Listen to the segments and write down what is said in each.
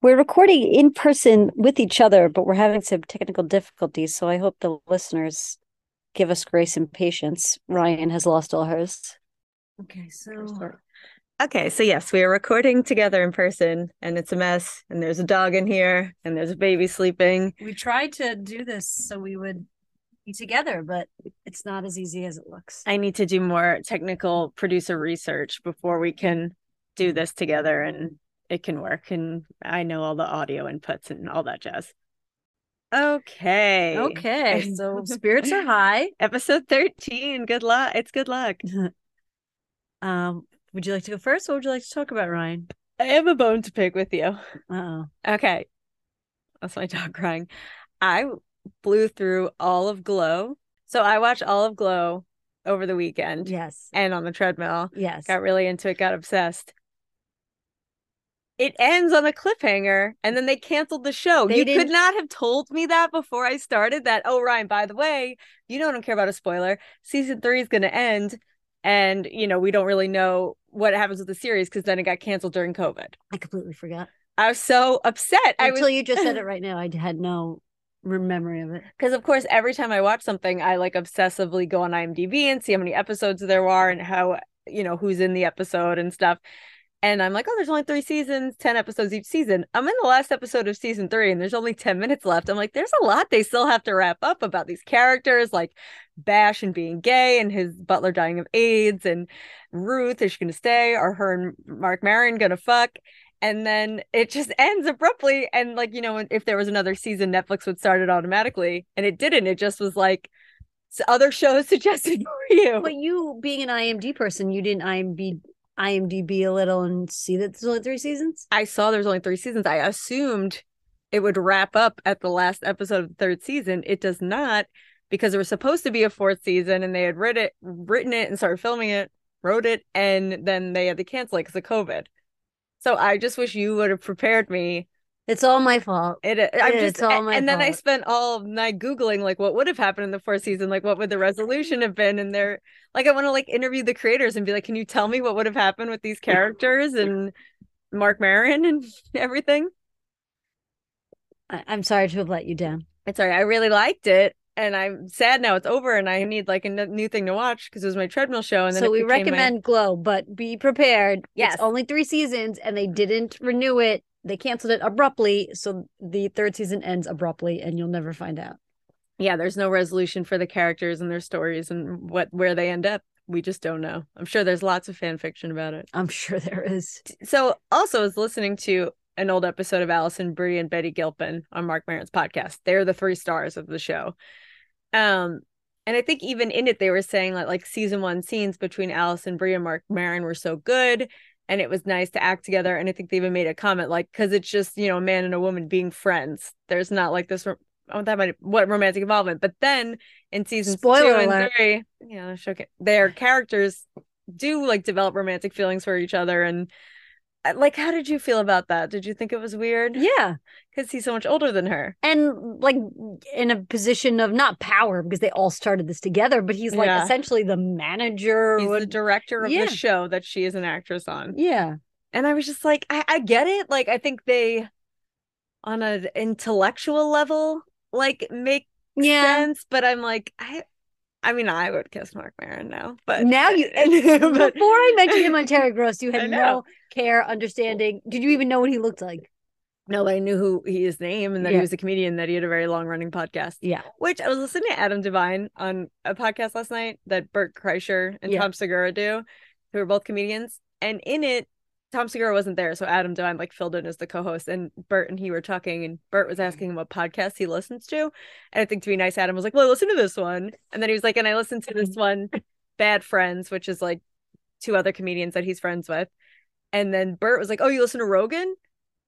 We're recording in person with each other, but we're having some technical difficulties. So I hope the listeners give us grace and patience. Ryann has lost all hers. Okay, so Okay, so yes, we are recording together in person and it's a mess and there's a dog in here and there's a baby sleeping. We tried to do this so we would be together, but it's not as easy as it looks. I need to do more technical producer research before we can do this together and it can work and I know all the audio inputs and all that jazz. Okay. Okay. So spirits are high. Episode 13. Good luck. It's good luck. um would you like to go first? or would you like to talk about, Ryann? I have a bone to pick with you. oh. Okay. That's my dog crying. I blew through all of Glow. So I watched all of Glow over the weekend. Yes. And on the treadmill. Yes. Got really into it, got obsessed. It ends on a cliffhanger and then they canceled the show. They you didn't- could not have told me that before I started that. Oh, Ryann, by the way, you know I don't care about a spoiler. Season three is going to end. And, you know, we don't really know what happens with the series because then it got canceled during COVID. I completely forgot. I was so upset. Until was you just said it right now. I had no memory of it. because of course every time I watch something, I like obsessively go on IMDb and see how many episodes there are and how you know who's in the episode and stuff. And I'm like, oh, there's only three seasons, 10 episodes each season. I'm in the last episode of season three, and there's only 10 minutes left. I'm like, there's a lot they still have to wrap up about these characters, like Bash and being gay and his butler dying of AIDS, and Ruth, is she gonna stay? Are her and Marc Maron gonna fuck? And then it just ends abruptly. And like, you know, if there was another season, Netflix would start it automatically. And it didn't. It just was like other shows suggested for you. But you being an IMD person, you didn't IMB IMDb a little and see that there's only three seasons? I saw there's only three seasons. I assumed it would wrap up at the last episode of the third season. It does not because there was supposed to be a fourth season and they had read it, written it and started filming it, wrote it, and then they had to cancel it because of COVID. So I just wish you would have prepared me. It's all my fault. It, I'm just, it's all my fault. and then I spent all night googling like what would have happened in the fourth season, like what would the resolution have been, and they're like I want to like interview the creators and be like, can you tell me what would have happened with these characters and Marc Maron and everything? I- I'm sorry to have let you down. It's all right. I really liked it, and I'm sad now it's over, and I need like a n- new thing to watch because it was my treadmill show. And then So we became my- recommend Glow, but be prepared. Yes. It's only three seasons and they didn't renew it. They canceled it abruptly. So the third season ends abruptly and you'll never find out. yeah, there's no resolution for the characters and their stories and what where they end up. We just don't know. I'm sure there's lots of fan fiction about it. I'm sure there is. So also I was listening to an old episode of Alison Brie and Betty Gilpin on Marc Maron's podcast. They're the three stars of the show. Um, and I think even in it they were saying like like season one scenes between Alison Brie and Marc Maron were so good. And it was nice to act together. And I think they even made a comment like, because it's just, you know, a man and a woman being friends. There's not like this, oh, that might, what romantic involvement. But then in seasons Spoiler two and three, shook it. Their characters do like develop romantic feelings for each other. And like, how did you feel about that? Did you think it was weird? Yeah. Because he's so much older than her. And like in a position of not power because they all started this together, but he's like Yeah. essentially the manager. He's the director of Yeah. the show that she is an actress on. yeah. And I was just like, I, I get it. Like, I think they, on an intellectual level, like make Yeah. sense. But I'm like, I, I mean, I would kiss Marc Maron now. But Now you but before I mentioned him on Terry Gross, you had no care, understanding. Did you even know what he looked like? no, I knew who he his name and that Yeah. he was a comedian. That he had a very long running podcast. Yeah. Which I was listening to Adam DeVine on a podcast last night that Bert Kreischer and Yeah. Tom Segura do, who are both comedians. And in it, Tom Segura wasn't there, so Adam DeVine like filled in as the co-host, and Bert and he were talking, and Bert was mm-hmm. asking him what podcast he listens to, and I think to be nice, Adam was like, "Well, I listen to this one," and then he was like, "And I listened to this mm-hmm. one, Bad Friends, which is like two other comedians that he's friends with," and then Bert was like, "Oh, you listen to Rogan?"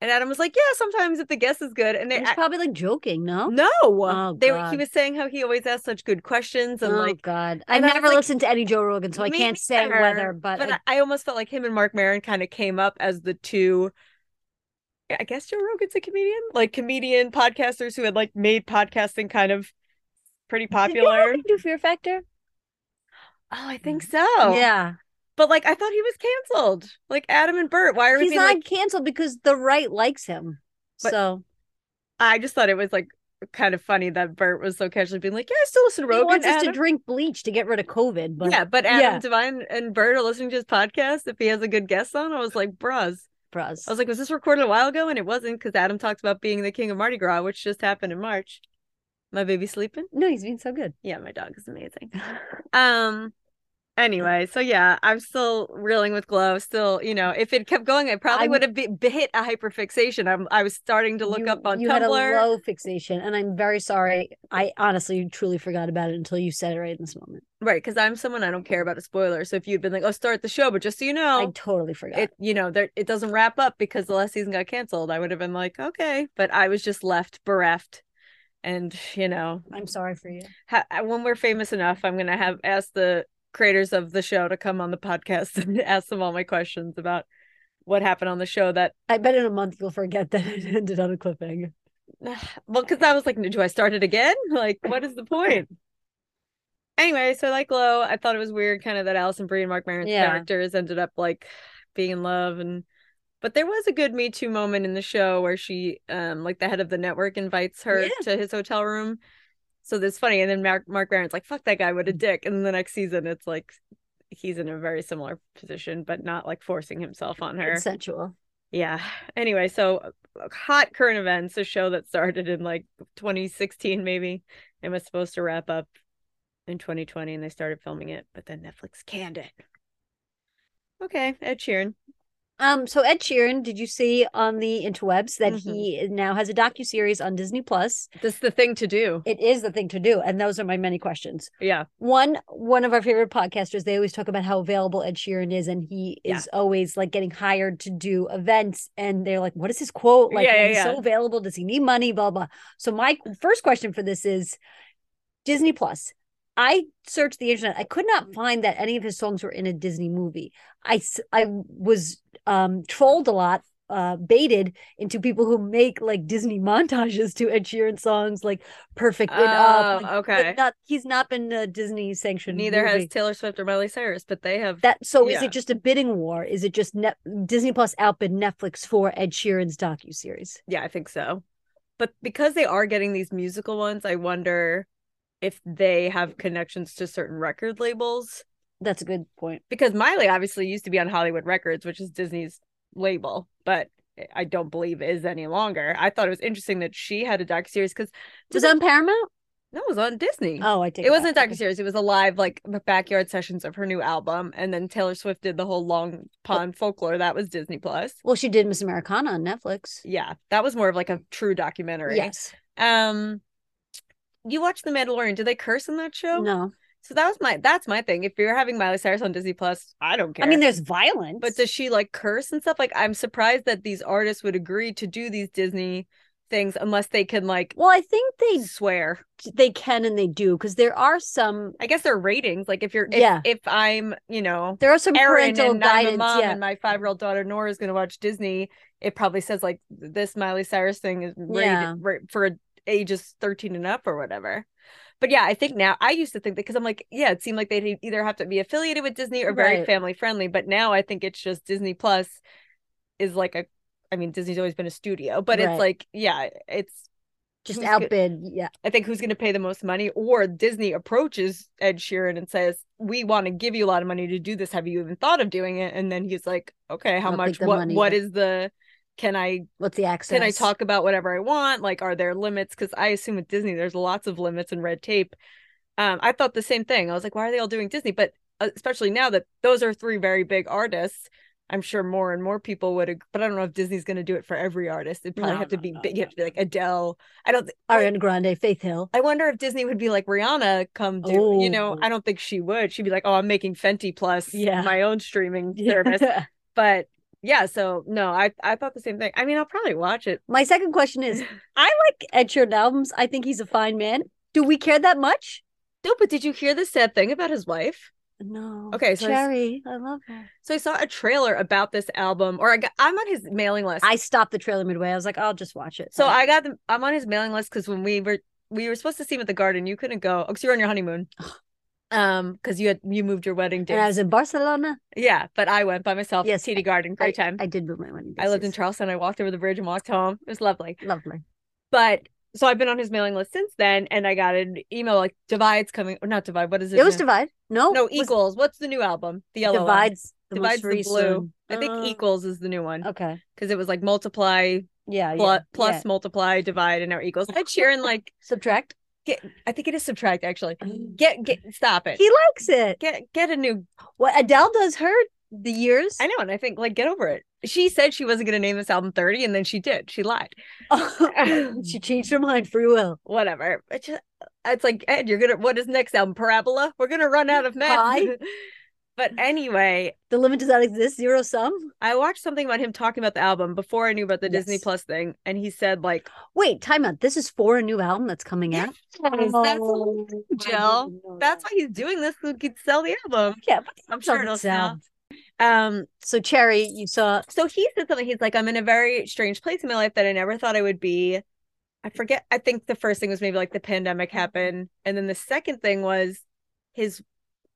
And Adam was like, "Yeah, sometimes if the guess is good," and He they was probably like joking, no? no, Oh, they God. he was saying how he always asks such good questions and oh like God. I've and I was never like, listened to any Joe Rogan, so I can't say whether, but, but I- I, almost felt like him and Marc Maron kind of came up as the two. I guess Joe Rogan's a comedian, like comedian podcasters who had like made podcasting kind of pretty Did Joe popular. Rogan do Fear Factor? Oh, I think mm. so. Yeah. But like I thought he was canceled. Like Adam and Bert, why are we He's being not like? canceled because the right likes him. But- so I just thought it was like kind of funny that Bert was so casually being like, "Yeah, I still listen to he Rogan." wants us to drink bleach to get rid of COVID. But yeah, but Adam yeah. DeVine and Bert are listening to his podcast. If he has a good guest on, I was like, "Bros." bros. I was like, "Was this recorded a while ago?" And it wasn't because Adam talks about being the king of Mardi Gras, which just happened in March. My baby sleeping? no, he's being so good. Yeah, my dog is amazing. Um. Anyway, so yeah, I'm still reeling with glow. Still, you know, if it kept going, I probably would have hit a hyperfixation. I'm. I was starting to look you, up on you Tumblr. had a low fixation, and I'm very sorry. I honestly, truly forgot about it until you said it right in this moment. Right, because I'm someone I don't care about a spoiler. So if you'd been like, "Oh, start the show," but just so you know, I totally forgot. it you know there it doesn't wrap up because the last season got canceled, I would have been like, "Okay," but I was just left bereft, and you know, I'm sorry for you. ha- uh, when we're famous enough, I'm gonna have ask the creators of the show to come on the podcast and ask them all my questions about what happened on the show. That I bet in a month you'll forget that it ended on a cliffhanger. well, because I was like, "Do I start it again? Like, what is the point?" Anyway, so like Glow, I thought it was weird, kind of that Alison Brie and Marc Maron's Yeah. characters ended up like being in love, and but there was a good Me Too moment in the show where she, um, like the head of the network invites her Yeah. to his hotel room. So that's funny, and then Marc Marc Maron's like, "Fuck that guy, what a dick!" And then the next season, it's like he's in a very similar position, but not like forcing himself on her. It's sensual. Yeah. Anyway, so uh, hot current events, a show that started in like 2016 maybe and was supposed to wrap up in 2020 and they started filming it, but then Netflix canned it. Okay, Ed Sheeran. Um, so Ed Sheeran, did you see on the interwebs that Mhm. he now has a docu series on Disney Plus? This is the thing to do. It is the thing to do, and those are my many questions. Yeah. One, one of our favorite podcasters, they always talk about how available Ed Sheeran is, and he Yeah. is always like getting hired to do events, and they're like, "What is his quote? Like, Yeah, yeah, he's yeah. so available. Does he need money? Blah blah." So my first question for this is Disney Plus. I searched the internet. I could not find that any of his songs were in a Disney movie. I, I was um trolled a lot, uh baited into people who make like Disney montages to Ed Sheeran songs, like Perfect Up. Oh, like, okay. but Not he's not been a Disney sanctioned. Neither has. Taylor Swift or Miley Cyrus, but they have that. So is it just a bidding war? Is it just net, Disney Plus outbid Netflix for Ed Sheeran's docu series? Yeah, I think so. But because they are getting these musical ones, I wonder if they have connections to certain record labels. That's a good point. Because Miley obviously used to be on Hollywood Records, which is Disney's label, but I don't believe is any longer. I thought it was interesting that she had a docu series because Was it on Paramount? no, it was on Disney. Oh, I take it wasn't a docu series. It was a live like backyard sessions of her new album, and then Taylor Swift did the whole Long Pond folklore. That was Disney Plus. Well, she did Miss Americana on Netflix. Yeah, that was more of like a true documentary. Yes. Um, you watch The Mandalorian? Do they curse in that show? No. So that was my that's my thing. If you're having Miley Cyrus on Disney Plus, I don't care. I mean, there's violence. but does she like curse and stuff? Like, I'm surprised that these artists would agree to do these Disney things unless they can like well, I think they swear. they can and they do because there are some I guess their ratings. Like, if you're if, Yeah. if I'm you know there are some Erin parental and I'm a guidance. mom Yeah. and my five year old daughter Nora is going to watch Disney, it probably says like this Miley Cyrus thing is rated Yeah. ra- for ages 13 and up or whatever. But yeah, I think now I used to think that because I'm like, yeah, it seemed like they'd either have to be affiliated with Disney or very Right. family friendly. But now I think it's just Disney Plus is like a, I mean, Disney's always been a studio, but Right. it's like, yeah, it's just outbid. Yeah. I think who's going to pay the most money, or Disney approaches Ed Sheeran and says, "We want to give you a lot of money to do this. Have you even thought of doing it?" And then he's like, "Okay, how I'll much? What? What is the? Can I? What's the access? Can I talk about whatever I want? Like, are there limits? Because I assume with Disney, there's lots of limits and red tape. Um, I thought the same thing. I was like, why are they all doing Disney? But uh, especially now that those are three very big artists. I'm sure more and more people would, but I don't know if Disney's going to do it for every artist. It'd probably No, have to no, be no, big. You have to be like Adele. I don't. like, Ariana Grande, Faith Hill. I wonder if Disney would be like Rihanna come do, you know. I don't think she would. She'd be like, oh, I'm making Fenty Plus Yeah. my own streaming service. But yeah, so no, I I thought the same thing. I mean, I'll probably watch it. My second question is I like Ed Sheeran albums. I think he's a fine man. Do we care that much? No, but did you hear the sad thing about his wife? No. Okay, so Cherry, I love her. So I saw a trailer about this album, or I got, I'm on his mailing list. I stopped the trailer midway. I was like, I'll just watch it. so I got the I'm on his mailing list because when we were we were supposed to see him at the garden, you couldn't go oh, because you were on your honeymoon. Um, because you had you moved your wedding day. And I was in Barcelona. yeah, but I went by myself. Yes, TD Garden, great I, time. I did move my wedding. I lived in Charleston. I walked over the bridge and walked home. It was lovely. Lovely. But so I've been on his mailing list since then, and I got an email like Divide's coming, or not Divide. What is it? It was? Divide. No, no Equals. What's the new album? The yellow one. Divides. The Divide's the blue. recent. I think Uh, Equals is the new one Okay. because it was like multiply Yeah. plus, yeah. plus yeah. multiply divide and now equals. Ed Sheeran like subtract. Get. I think it is subtract actually. Mm. Get get stop it. He likes it. Get get a new. What Adele does her the years. I know, and I think like get over it. She said she wasn't going to name this album 30 and then she did. She lied. she changed her mind. Free will. Whatever. It's just, it's like Ed, you're gonna what is next album? Parabola? We're gonna run out of meth. Hi. but anyway, The limit does not exist. Zero sum. I watched something about him talking about the album before I knew about the Disney Plus thing, and he said like, Wait, time out. This is for a new album that's coming out. "Yes, Oh, I Jill. didn't that's why he's doing this so he could sell the album." yeah. But I'm sure doesn't it'll sell. Um, So Cherry, you saw so he said something. He's like, I'm in a very strange place in my life that I never thought I would be. I forget. I think the first thing was maybe like the pandemic happened, and then the second thing was his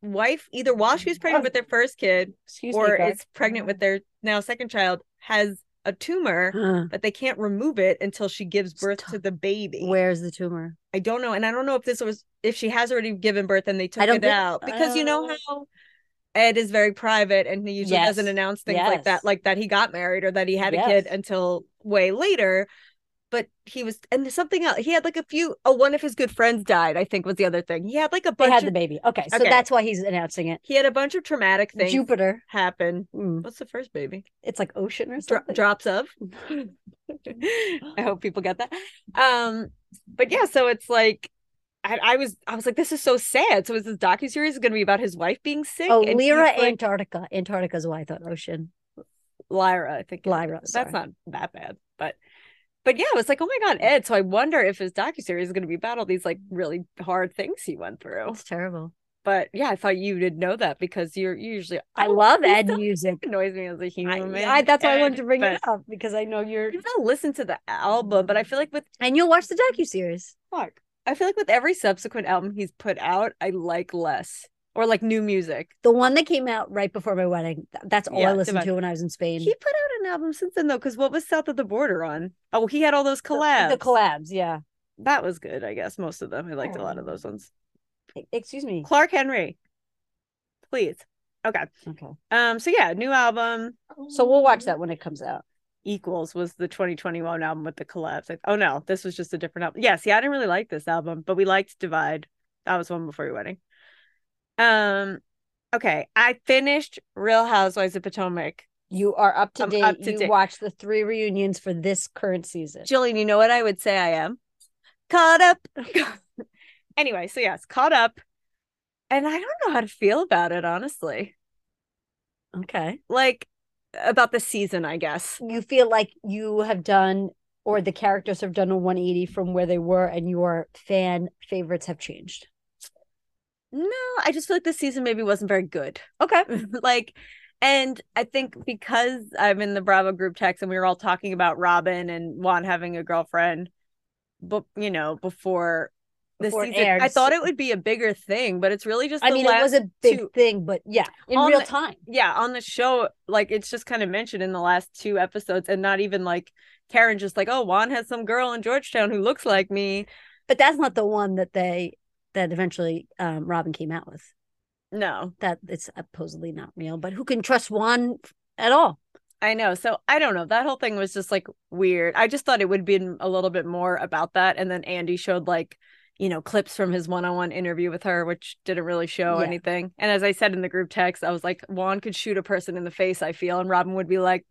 wife, either while she was pregnant with their first kid excuse or me, is pregnant with their now second child, has a tumor, Huh. but they can't remove it until she gives birth to the baby. Where's the tumor? I don't know, and I don't know if this was if she has already given birth and they took it think- out because you know how Ed is very private and he usually doesn't announce things like that, like that he got married or that he had a kid until way later. But he was, and something else. He had like a few. Oh, one of his good friends died. I think was the other thing. He had like a They bunch. had of, the baby. Okay, so Okay. that's why he's announcing it. he had a bunch of traumatic things Jupiter. happen. Mm, What's the first baby? It's like ocean or Dro- drops of. I hope people get that. Um, but yeah, so it's like I, I was I was like, this is so sad. So is this docu series going to be about his wife being sick? oh, And Lyra like, Antarctica. Antarctica is why I thought ocean. Lyra, I think. Lyra, That's not that bad, but but yeah, it was like, oh my god, mm. Ed. So I wonder if his docu series is going to be about all these like really hard things he went through. It's terrible. But yeah, I thought you did know that because you're usually I oh, love Ed music. annoys me as a human. I- that's why I wanted to bring it up because I know you're I'm gonna listen to the album, but I mm. feel like with and you'll watch the docu series. fuck. I feel like with every subsequent album he's put out, I like less. Or like new music. The one that came out right before my wedding. That's all Yeah, I listened Divide. to when I was in Spain. He put out an album since then though, because what was South of the Border on? Oh, he had all those collabs. The, the collabs, yeah. That was good, I guess. Most of them. I liked a lot Oh. of those ones. E- Excuse me. Clark Henry. Please. Okay. Okay. Um, so yeah, new album. So we'll watch that when it comes out. Equals was the 2021 album with the collabs. Like, oh no, this was just a different album. Yes, yeah, I didn't really like this album, but we liked Divide. That was one before your wedding. Um, okay, I finished Real Housewives of Potomac. You are up to I'm date. up to you date. watched the three reunions for this current season. Jillian, you know what I would say I am? Caught up. anyway, so yes, caught up. And I don't know how to feel about it, honestly. Okay. Like about the season, I guess. You feel like you have done, or the characters have done a 180 from where they were, and your fan favorites have changed. No, I just feel like this season maybe wasn't very good. Okay. like and I think because I'm in the Bravo group text and we were all talking about Robyn and Juan having a girlfriend, but you know, before the season, aired, I thought it would be a bigger thing, but it's really just I mean, it was a big two- thing, but yeah, in On real the- time. yeah, on the show, like it's just kind of mentioned in the last two episodes, and not even like Karen just like, oh, Juan has some girl in Georgetown who looks like me. But that's not the one that they that eventually um, Robyn came out with. No, That it's supposedly not real. But who can trust Juan at all? I know. So I don't know. That whole thing was just like weird. I just thought it would be a little bit more about that. And then Andy showed like, you know, clips from his one on one interview with her, which didn't really show Yeah. anything. And as I said in the group text, I was like, Juan could shoot a person in the face, I feel. And Robyn would be like,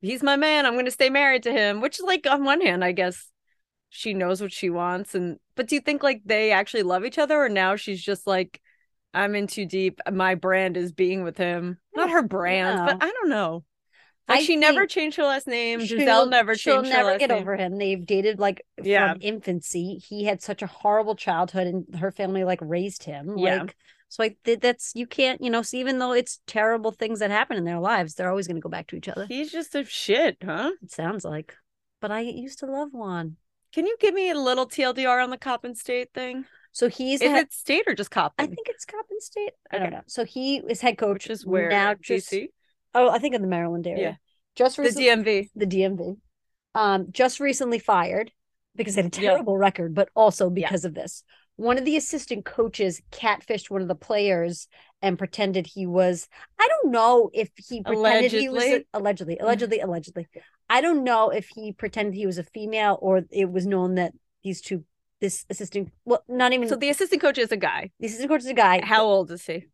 he's my man. I'm going to stay married to him, which is like, on one hand, I guess she knows what she wants. And, but do you think like they actually love each other? Or now she's just like, I'm in too deep. My brand is being with him. Not her brand, No. but I don't know. Like I she never changed her last name. She'll- Gizelle never she'll changed her never last get name. over him. They've dated like Yeah. from infancy. He had such a horrible childhood, and her family like raised him. Yeah. Like so, I th- that's you can't you know. So even though it's terrible things that happen in their lives, they're always going to go back to each other. He's just a shit, huh? It sounds like. But I used to love Juan. Can you give me a little TLDR on the Coppin State thing? So he's Is head- it state or just Coppin? I think it's Coppin State. I don't know. So he is head coach. Which is where now just DC? oh, I think in the Maryland area. Yeah. Just The DMV. the DMV. Um, just recently fired because they had a Yeah. terrible record, but also because of this. One of the assistant coaches catfished one of the players and pretended he was. I don't know if he pretended he was Allegedly? allegedly, allegedly, allegedly. I don't know if he pretended he was a female or it was known that these two, this assistant, well, not even So the assistant coach is a guy. the assistant coach is a guy, How old is he?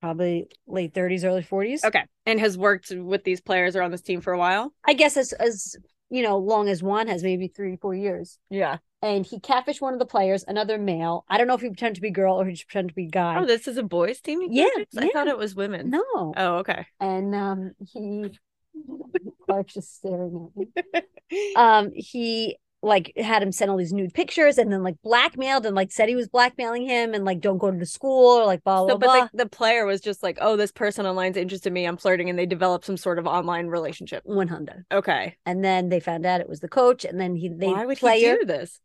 probably late thirties, early forties. Okay. And has worked with these players or on this team for a while? I guess as as you know, long as Juan has maybe three, four years. Yeah. and he catfished one of the players, another male. I don't know if he pretended to be girl or he just pretended to be guy. Oh, this is a boys team? he Yeah. I thought it was women. no, Oh, okay. and um, he Clark's just staring at me. Um, he like had him send all these nude pictures and then like blackmailed and like said he was blackmailing him and like don't go to the school or like blah blah So, but blah. the, the player was just like, oh, this person online's interested in me. I'm flirting. And they developed some sort of online relationship. One hundred, Okay. and then they found out it was the coach, and then he they Why would player he do this?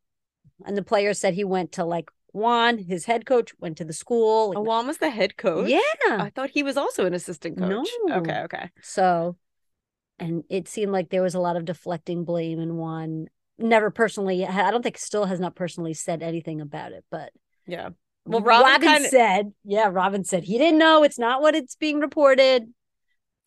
and the player said he went to like Juan, his head coach, went to the school. like, Oh, Juan was the head coach? yeah, I thought he was also an assistant coach. No. Okay. Okay. So, and it seemed like there was a lot of deflecting blame and Juan never personally, I don't think still has not personally said anything about it, but Yeah. Well, Robyn kinda- said, yeah, Robyn said he didn't know. It's not what it's being reported.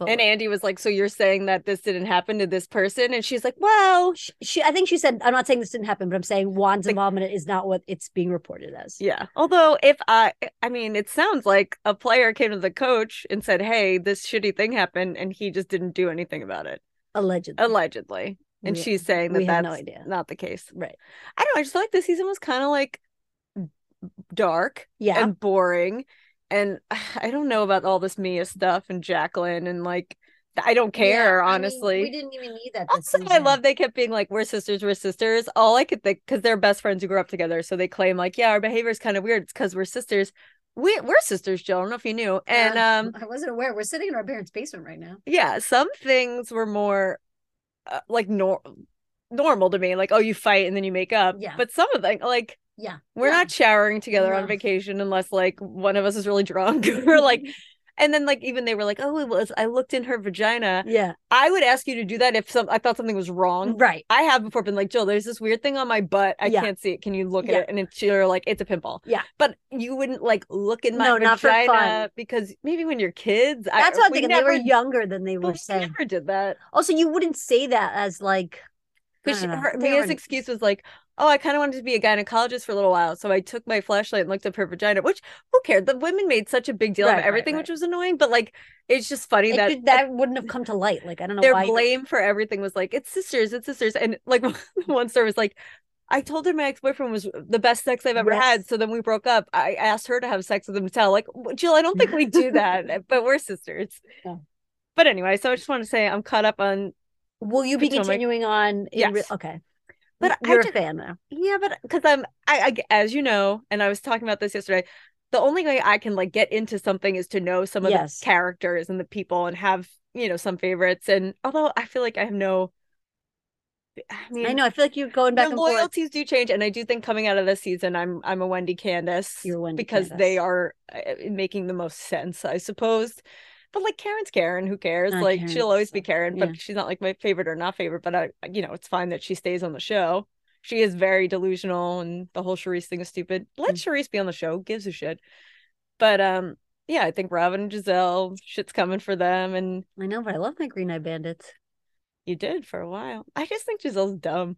But And Andy was like, so you're saying that this didn't happen to this person? And she's like, well, she, she, I think she said, I'm not saying this didn't happen, but I'm saying Juan's Like- involvement is not what it's being reported as. Yeah. Although if I I mean it sounds like a player came to the coach and said, "Hey, this shitty thing happened," and he just didn't do anything about it. Allegedly. Allegedly. And she's saying that that's no idea. not the case. Right. I don't know, I just feel like this season was kind of like mm, dark Yeah. and boring. And I don't know about all this Mia stuff and Jacqueline and like I don't care, Yeah, I mean, honestly. we didn't even need that. Also, I love they kept being like, "We're sisters, we're sisters." All I could think because they're best friends who grew up together, so they claim like, "Yeah, our behavior is kind of weird. It's because we're sisters." We we're sisters, Jill. I don't know if you knew. And Yeah, um, I wasn't aware. We're sitting in our parents' basement right now. yeah, some things were more uh, like nor- normal to me, like oh, you fight and then you make up. Yeah. But some of them, like Yeah. we're Yeah. not showering together on vacation unless like one of us is really drunk or like. And then like even they were like, oh, it was I looked in her vagina. Yeah. I would ask you to do that if some I thought something was wrong. Right. I have before been like, Jill, there's this weird thing on my butt. I Yeah. can't see it. Can you look Yeah. at it? And it's you're like, it's a pimple. Yeah. But you wouldn't like look in my No, not for vagina fun. because maybe when you're kids, I- That's what I'm thinking. They were younger than they were we saying. never did that. Also, you wouldn't say that as like Because I know. Uh, her were- excuse was like, oh, I kind of wanted to be a gynecologist for a little while. So I took my flashlight and looked up her vagina, which who cared? The women made such a big deal Right, of everything, right. which was annoying. But like, it's just funny it that could- that wouldn't have come to light. Like I don't know their blame for everything was like it's sisters it's sisters and like one story was like i told her my ex-boyfriend was the best sex i've ever had so then we broke up i asked her to have sex with him to tell like jill i don't think we do that eh, but we're sisters Yeah. but anyway so i just want to say i'm caught up on Will you be Potomac. continuing on? In re- Yes. okay. But But I you're ju- a fan now. yeah but because i'm I, I as you know and i was talking about this yesterday the only way i can like get into something is to know some of Yes. the characters and the people and have you know some favorites and although i feel like i have no i mean I know. I feel like you're going back the and forth. loyalties do change, and I do think coming out of this season, I'm I'm a Wendy Candiace You're Wendy because they are uh, making the most sense, I suppose. But like Karen's Karen, who cares? Uh, like she'll always so- be Karen, yeah. but she's not like my favorite or not favorite. But I, you know, it's fine that she stays on the show. She is very delusional, and the whole Charisse thing is stupid. Let Mm. Charisse be on the show. Gives a shit. But um, yeah, I think Robyn and Gizelle, shit's coming for them, and I know, but I love my Green Eye Bandits. you did for a while. I just think Gizelle's dumb.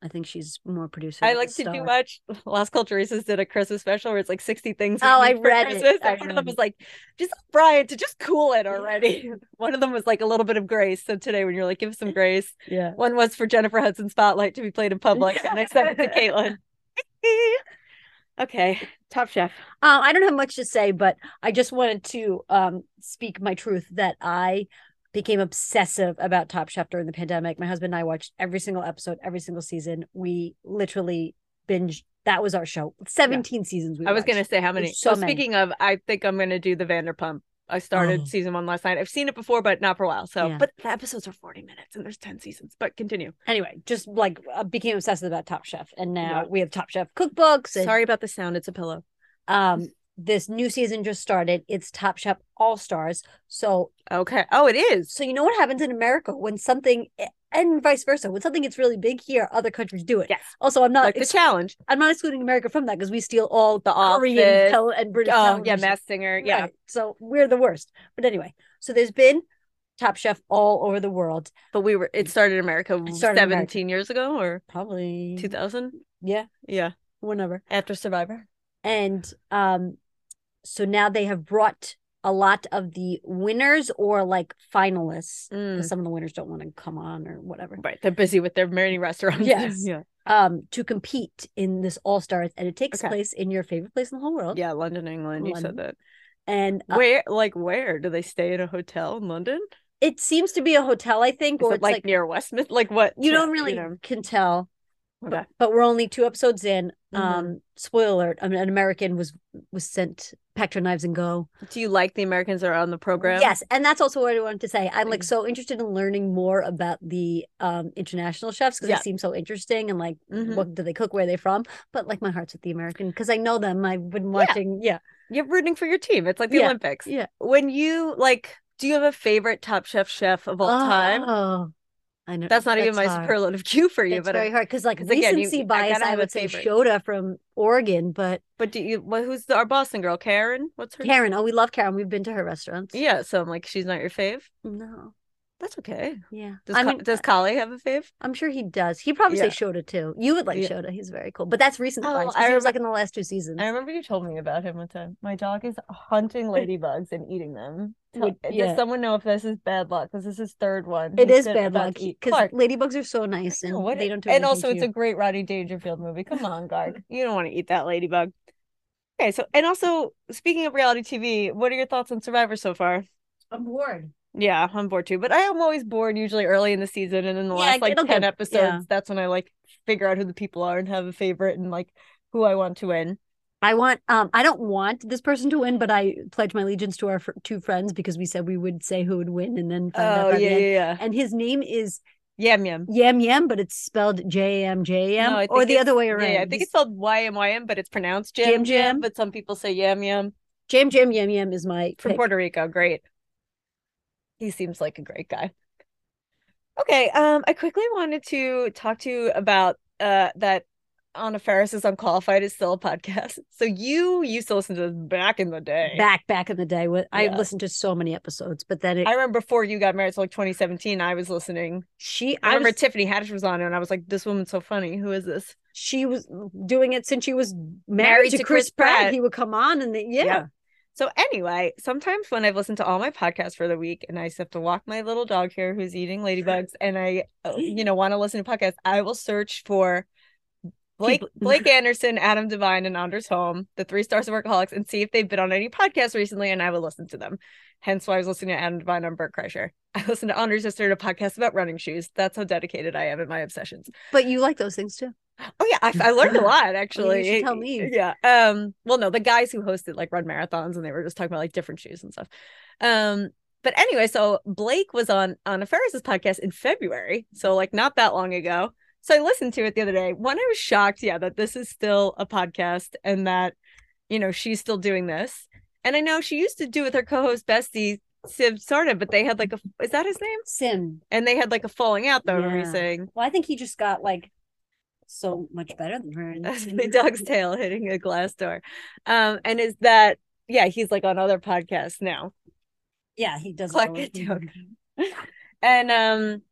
I think she's more producer. I like to do star. watch Las Culturistas did a Christmas special where it's like 60 things. Oh, I do read it. Christmas, I And one of them was like, just Brian to just cool it already. one of them was like a little bit of grace. So today when you're like, give some grace. Yeah. One was for Jennifer Hudson Spotlight to be played in public. And I sent it to Caitlin. okay. Top Chef. Um, I don't have much to say, but I just wanted to um speak my truth that I became obsessive about Top Chef during the pandemic. My husband and I watched every single episode, every single season. We literally binge. That was our show. Seventeen seasons. We I was going to say how many. so So many. speaking of, I think I'm going to do the Vanderpump I started Oh. season one last night. I've seen it before, but not for a while. So, Yeah. but the episodes are 40 minutes and there's 10 seasons. But continue. Anyway, just like uh, became obsessed about Top Chef, and now Yeah. we have Top Chef cookbooks. And, Sorry about the sound. It's a pillow. Um, this new season just started. It's Top Chef All Stars. So, Okay. Oh, it is. so you know what happens in America when something, and vice versa, when something gets really big here, other countries do it. Yes. Also, I'm not. Like the challenge. I'm not excluding America from that because we steal all The Korean Office. tel- and British. Oh, yeah. Masked Singer. Yeah. Right. So we're the worst. But anyway, so there's been Top Chef all over the world. But we were, it started in America It started in 17 America. years ago or Probably 2000. Yeah, Yeah. whenever. After Survivor. And um, so now they have brought a lot of the winners or like finalists. Mm. Some of the winners don't want to come on or whatever. Right. They're busy with their many restaurants. Yes. yeah. Um, to compete in this All Stars, and it takes Okay. place in your favorite place in the whole world. Yeah. London, England. You said that. And uh, Where, like, where? Do they stay in a hotel in London? it seems to be a hotel, I think, Is or it it's like, like, near Westminster? Like, what? you don't really know. can tell. Okay. but we're only two episodes in. Mhm. Um, spoiler alert: an American was was sent packed her knives and go. Do you like the Americans that are on the program? Yes, and that's also what I wanted to say. I'm like Mm. so interested in learning more about the um international chefs because Yeah. they seem so interesting and like Mhm. what do they cook, where are they from? But like my heart's with the American because I know them. I've been watching. Yeah, You're rooting for your team. It's like the Yeah, Olympics. yeah. When you like, do you have a favorite Top Chef chef of all time? I know That's not even my hard. superlative cue for you, That's but very I, hard because like 'cause again, you- recency I bias, I, would say. Shota from Oregon, but but do you? Well, who's the, our Boston girl, Karen? What's her? name? Karen. Oh, we love Karen. We've been to her restaurants. Yeah, so I'm like, she's not your fave. No. That's okay. Yeah. Does I Ka- mean, does Kali have a fave? I'm sure he does. He'd probably Yeah. say Shota too. You would like Yeah. Shota. He's very cool. But that's recent Oh, advice. I He was like in the last two seasons. I remember you told me about him one time. My dog is hunting ladybugs and eating them. Tell- Would- eh, Does someone know if this is bad luck? Because this is third one. It He's is bad luck because ladybugs are so nice I and know, what they it- don't do and also to it's a great Rodney Dangerfield movie. Come on, Garg. You don't want to eat that ladybug. Okay, so and also speaking of reality TV, what are your thoughts on Survivor so far? I'm bored. Yeah, I'm bored too, but I am always bored usually early in the season, and in the Yeah, last like ten get- episodes, yeah. that's when I like figure out who the people are and have a favorite and like who I want to win. I want um I don't want this person to win, but I pledge my allegiance to our fr- two friends because we said we would say who would win and then find out Oh by yeah, yeah, yeah. And his name is Yam Yam. Yam Yam, but it's spelled J A M J A M or the other way around. yeah, I think it's spelled Y M Y M, but it's pronounced Jam Jam Jam. Jam. But some people say Yam Yam Jam Jam Yam Yam is my from pick. Puerto Rico. Great. He seems like a great guy. Okay, um, I quickly wanted to talk to you about uh that Anna Faris is unqualified is still a podcast. So you used to listen to this back in the day. back back in the day. When I listened to so many episodes, but then it I remember before you got married, so like 2017, I was listening. she I I remember was, Tiffany Haddish was on and I was like, "This woman's so funny. Who is this?" she was doing it since she was married, Married to, to Chris, Pratt. Pratt. He would come on and they, yeah. Yeah. So anyway, sometimes when I've listened to all my podcasts for the week, and I just have to walk my little dog here who's eating ladybugs, and I, uh, you know, want to listen to podcasts, I will search for Blake Blake Anderson, Adam DeVine, and Anders Holm, the three stars of workaholics, and see if they've been on any podcasts recently, and I will listen to them. Hence why I was listening to Adam DeVine on Bert Kreischer. I listened to Anders yesterday, a podcast about running shoes. That's how dedicated I am in my obsessions. But you like those things too. Oh yeah, I, I learned a lot actually. tell me. Yeah. Um. Well, no, the guys who hosted like run marathons, and they were just talking about like different shoes and stuff. Um. But anyway, so Blake was on on a Faris's podcast in February, so like not that long ago. So I listened to it the other day. One, I was shocked, yeah, that this is still a podcast and that you know she's still doing this. And I know she used to do with her co-host bestie Sim Sarda, but they had like a is that his name? Sim. And they had like a falling out though. I remember you Yeah. saying Well, I think he just got like so much better than her. My dog's tail hitting a glass door. Um, and is that yeah, he's like on other podcasts now. Yeah, he does. Clack it down. And um,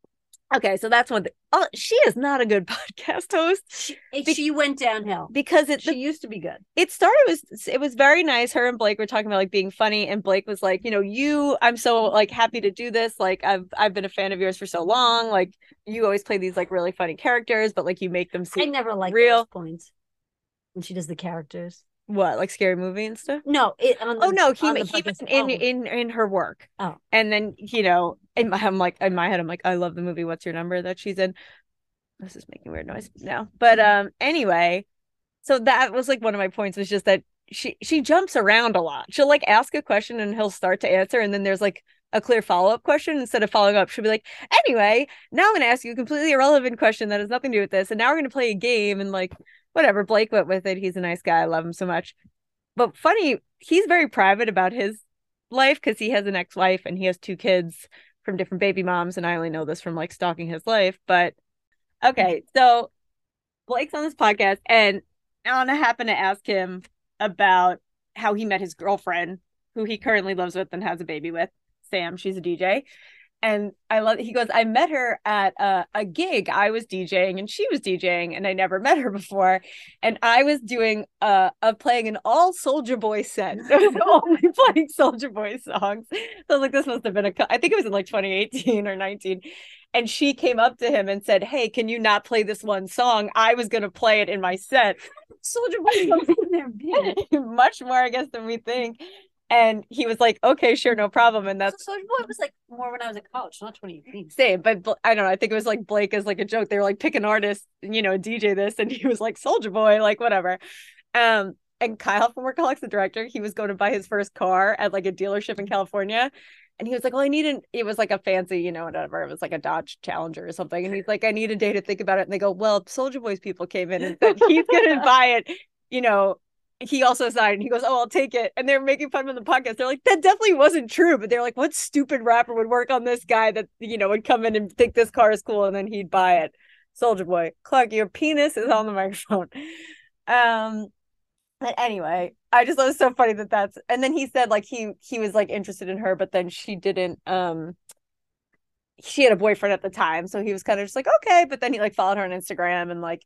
okay, so that's one thing. Oh, she is not a good podcast host She, Be- she went downhill. because it She used to be good. it started was it was very nice. Her and Blake were talking about like being funny, and Blake was like, you know, you, I'm so like happy to do this. Like I've I've been a fan of yours for so long. Like you always play these like really funny characters, but like you make them seem. I never like real. points when she does the characters. What like scary movie and stuff. No, it. On Oh no, he the he meant in oh. in in her work. Oh. and then you know, in my, I'm like in my head, I'm like, I love the movie. What's your number that she's in? This is making weird noise now, but um, anyway, so that was like one of my points was just that she she jumps around a lot. She'll like ask a question and he'll start to answer, and then there's like a clear follow up question instead of following up. She'll be like, anyway, now I'm going to ask you a completely irrelevant question that has nothing to do with this. And now we're going to play a game and like, whatever. Blake went with it. He's a nice guy. I love him so much. But funny, he's very private about his life because he has an ex wife and he has two kids from different baby moms. And I only know this from like stalking his life. But okay. So Blake's on this podcast and Anna happened to ask him about how he met his girlfriend, who he currently lives with and has a baby with. Sam. She's a DJ. And I love he goes, I met her at a, a gig. I was DJing and she was DJing, and I never met her before. And I was doing uh of playing an all Soulja Boy set. I was only playing Soulja Boy songs. So I was like, this must have been a I think it was in like 2018 or 19 and she came up to him and said, "Hey, can you not play this one song? I was going to play it in my set." Soulja Boy comes in there, much more, I guess, than we think. And he was like, okay, sure, no problem. And that's so Soulja Boy was like more when I was at college, not 2018. Same, but I don't know. I think it was like Blake as like a joke. They were like, pick an artist, you know, DJ this, and he was like Soulja Boy, like whatever. Um, and Kyle from Workaholics, the director, he was going to buy his first car at like a dealership in California. And he was like, Well, I need an it was like a fancy, you know, whatever. It was like a Dodge Challenger or something. And he's like, I need a day to think about it. And they go, Well, Soulja Boy's people came in and said he's gonna buy it, you know, he also signed. He goes, "Oh, I'll take it." And they're making fun of the podcast. They're like, "That definitely wasn't true." But they're like, "What stupid rapper would work on this guy that you know would come in and think this car is cool and then he'd buy it?" Soulja Boy, Clark, your penis is on the microphone. Um, but anyway, I just thought it was so funny that that's. And then he said like he he was like interested in her, but then she didn't. Um, she had a boyfriend at the time, so he was kind of just like okay. But then he like followed her on Instagram and like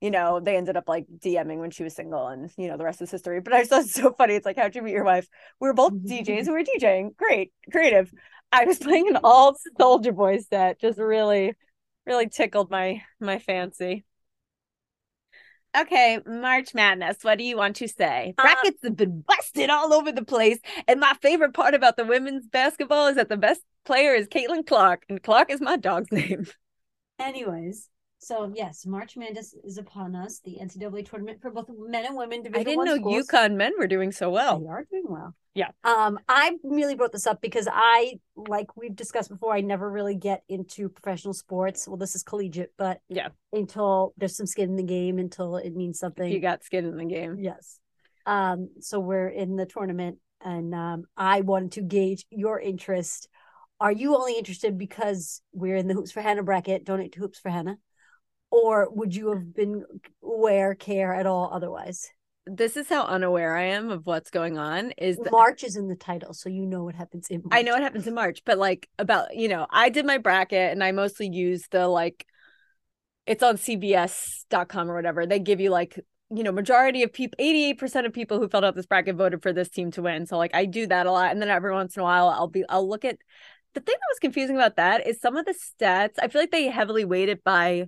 you know, they ended up like DMing when she was single and, you know, the rest is history. But I just thought it's so funny. It's like, how'd you meet your wife? We were both DJs and we were DJing. Great, creative. I was playing an all Soulja Boy set. Just really, really tickled my my fancy. Okay, March Madness. What do you want to say? Uh, Brackets have been busted all over the place. And my favorite part about the women's basketball is that the best player is Caitlin Clark, and Clark is my dog's name. Anyways, so yes, March Madness is upon us. The NCAA tournament for both men and women. Division I didn't know schools. UConn men were doing so well. They are doing well. Yeah. Um, I really brought this up because I, like we've discussed before, I never really get into professional sports. Well, this is collegiate, but yeah, until there's some skin in the game, until it means something. You got skin in the game. Yes. Um, so we're in the tournament, and um, I wanted to gauge your interest. Are you only interested because we're in the Hoops for Hannah bracket? Donate to Hoops for Hannah or would you have been aware care at all otherwise? This is how unaware i am of what's going on is that march is in the title so you know what happens in march. i know what happens in march but like about you know i did my bracket and i mostly use the like it's on cbs.com or whatever. They give you like you know majority of people 88% of people who filled out this bracket voted for this team to win. So like i do that a lot. And then every once in a while i'll be i'll look at the thing that was confusing about that is some of the stats i feel like they heavily weighted by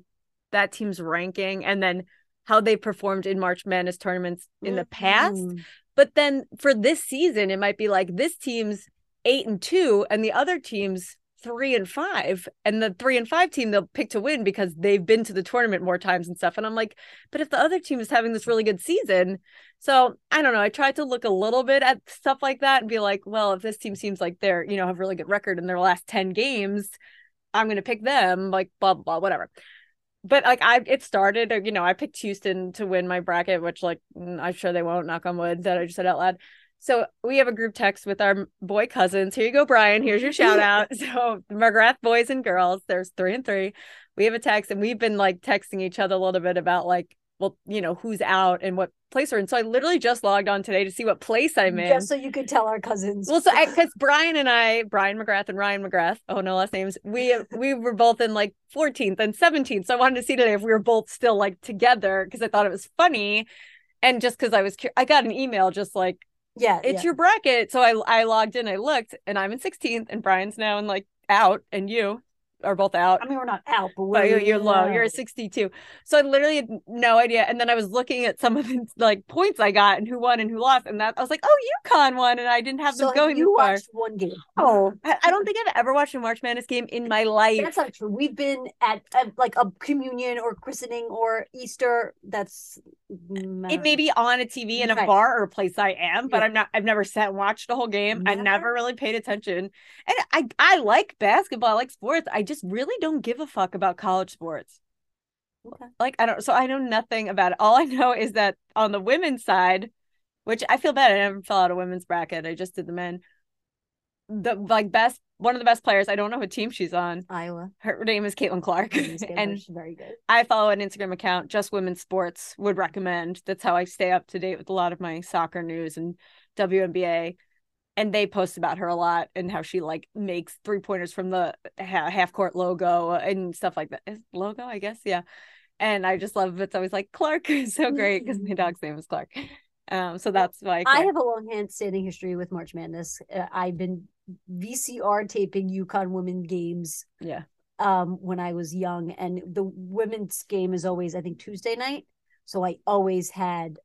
that team's ranking and then how they performed in March Madness tournaments in the past. Mm-hmm. But then for this season, it might be like this team's eight and two, and the other team's three and five. And the three and five team they'll pick to win because they've been to the tournament more times and stuff. And I'm like, but if the other team is having this really good season, so I don't know. I tried to look a little bit at stuff like that and be like, well, if this team seems like they're, you know, have really good record in their last 10 games, I'm going to pick them, like blah, blah, blah, whatever but like I it started, you know, I picked Houston to win my bracket, which like mm, I'm sure they won't knock on wood that I just said out loud. So we have a group text with our boy cousins. Here you go, Brian. Here's your shout out. so McGrath boys and girls, there's three and three. We have a text and we've been like texting each other a little bit about like well, you know, who's out and what place we're in. So I literally just logged on today to see what place I'm in. Just so you could tell our cousins. Well, so because Brian and I, Brian McGrath and Ryann McGrath, oh no last names, we we were both in like 14th and 17th. So I wanted to see today if we were both still like together because I thought it was funny, and just because I was, I got an email just like, yeah, it's yeah. your bracket. So I I logged in, I looked, and I'm in 16th, and Brian's now in like out, and you are both out. I mean, we're not out, but you're, you're low. You're a 62. So I literally had no idea. And then I was looking at some of the like points I got and who won and who lost. And that I was like, oh, UConn won. And I didn't have So them going you this far. one game? Oh, I, I don't think I've ever watched a March Madness game in my life. That's not true. We've been at, at like a communion or christening or Easter. That's it may mm-hmm. be on a TV in a Right. bar or a place I am, but Yeah. I'm not. I've never sat and watched a whole game. I Never? never really paid attention, and I I like basketball, I like sports. I just really don't give a fuck about college sports. Okay. Like I don't. So I know nothing about it. All I know is that on the women's side, which I feel bad. I never fell out of women's bracket. I just did the men. The like best one of the best players. I don't know what team she's on. Iowa. Her name is Caitlin Clark, and she's very good. I follow an Instagram account, just women's sports, would recommend. That's how I stay up to date with a lot of my soccer news and WNBA. And they post about her a lot and how she like makes three pointers from the ha- half court logo and stuff like that. Is logo, I guess, yeah. And I just love it's always like Clark is so great because my dog's name is Clark. Um, so that's why I, I have a long hand standing history with March Madness. Uh, I've been VCR taping UConn women games yeah. um when I was young and the women's game is always I think Tuesday night so I always had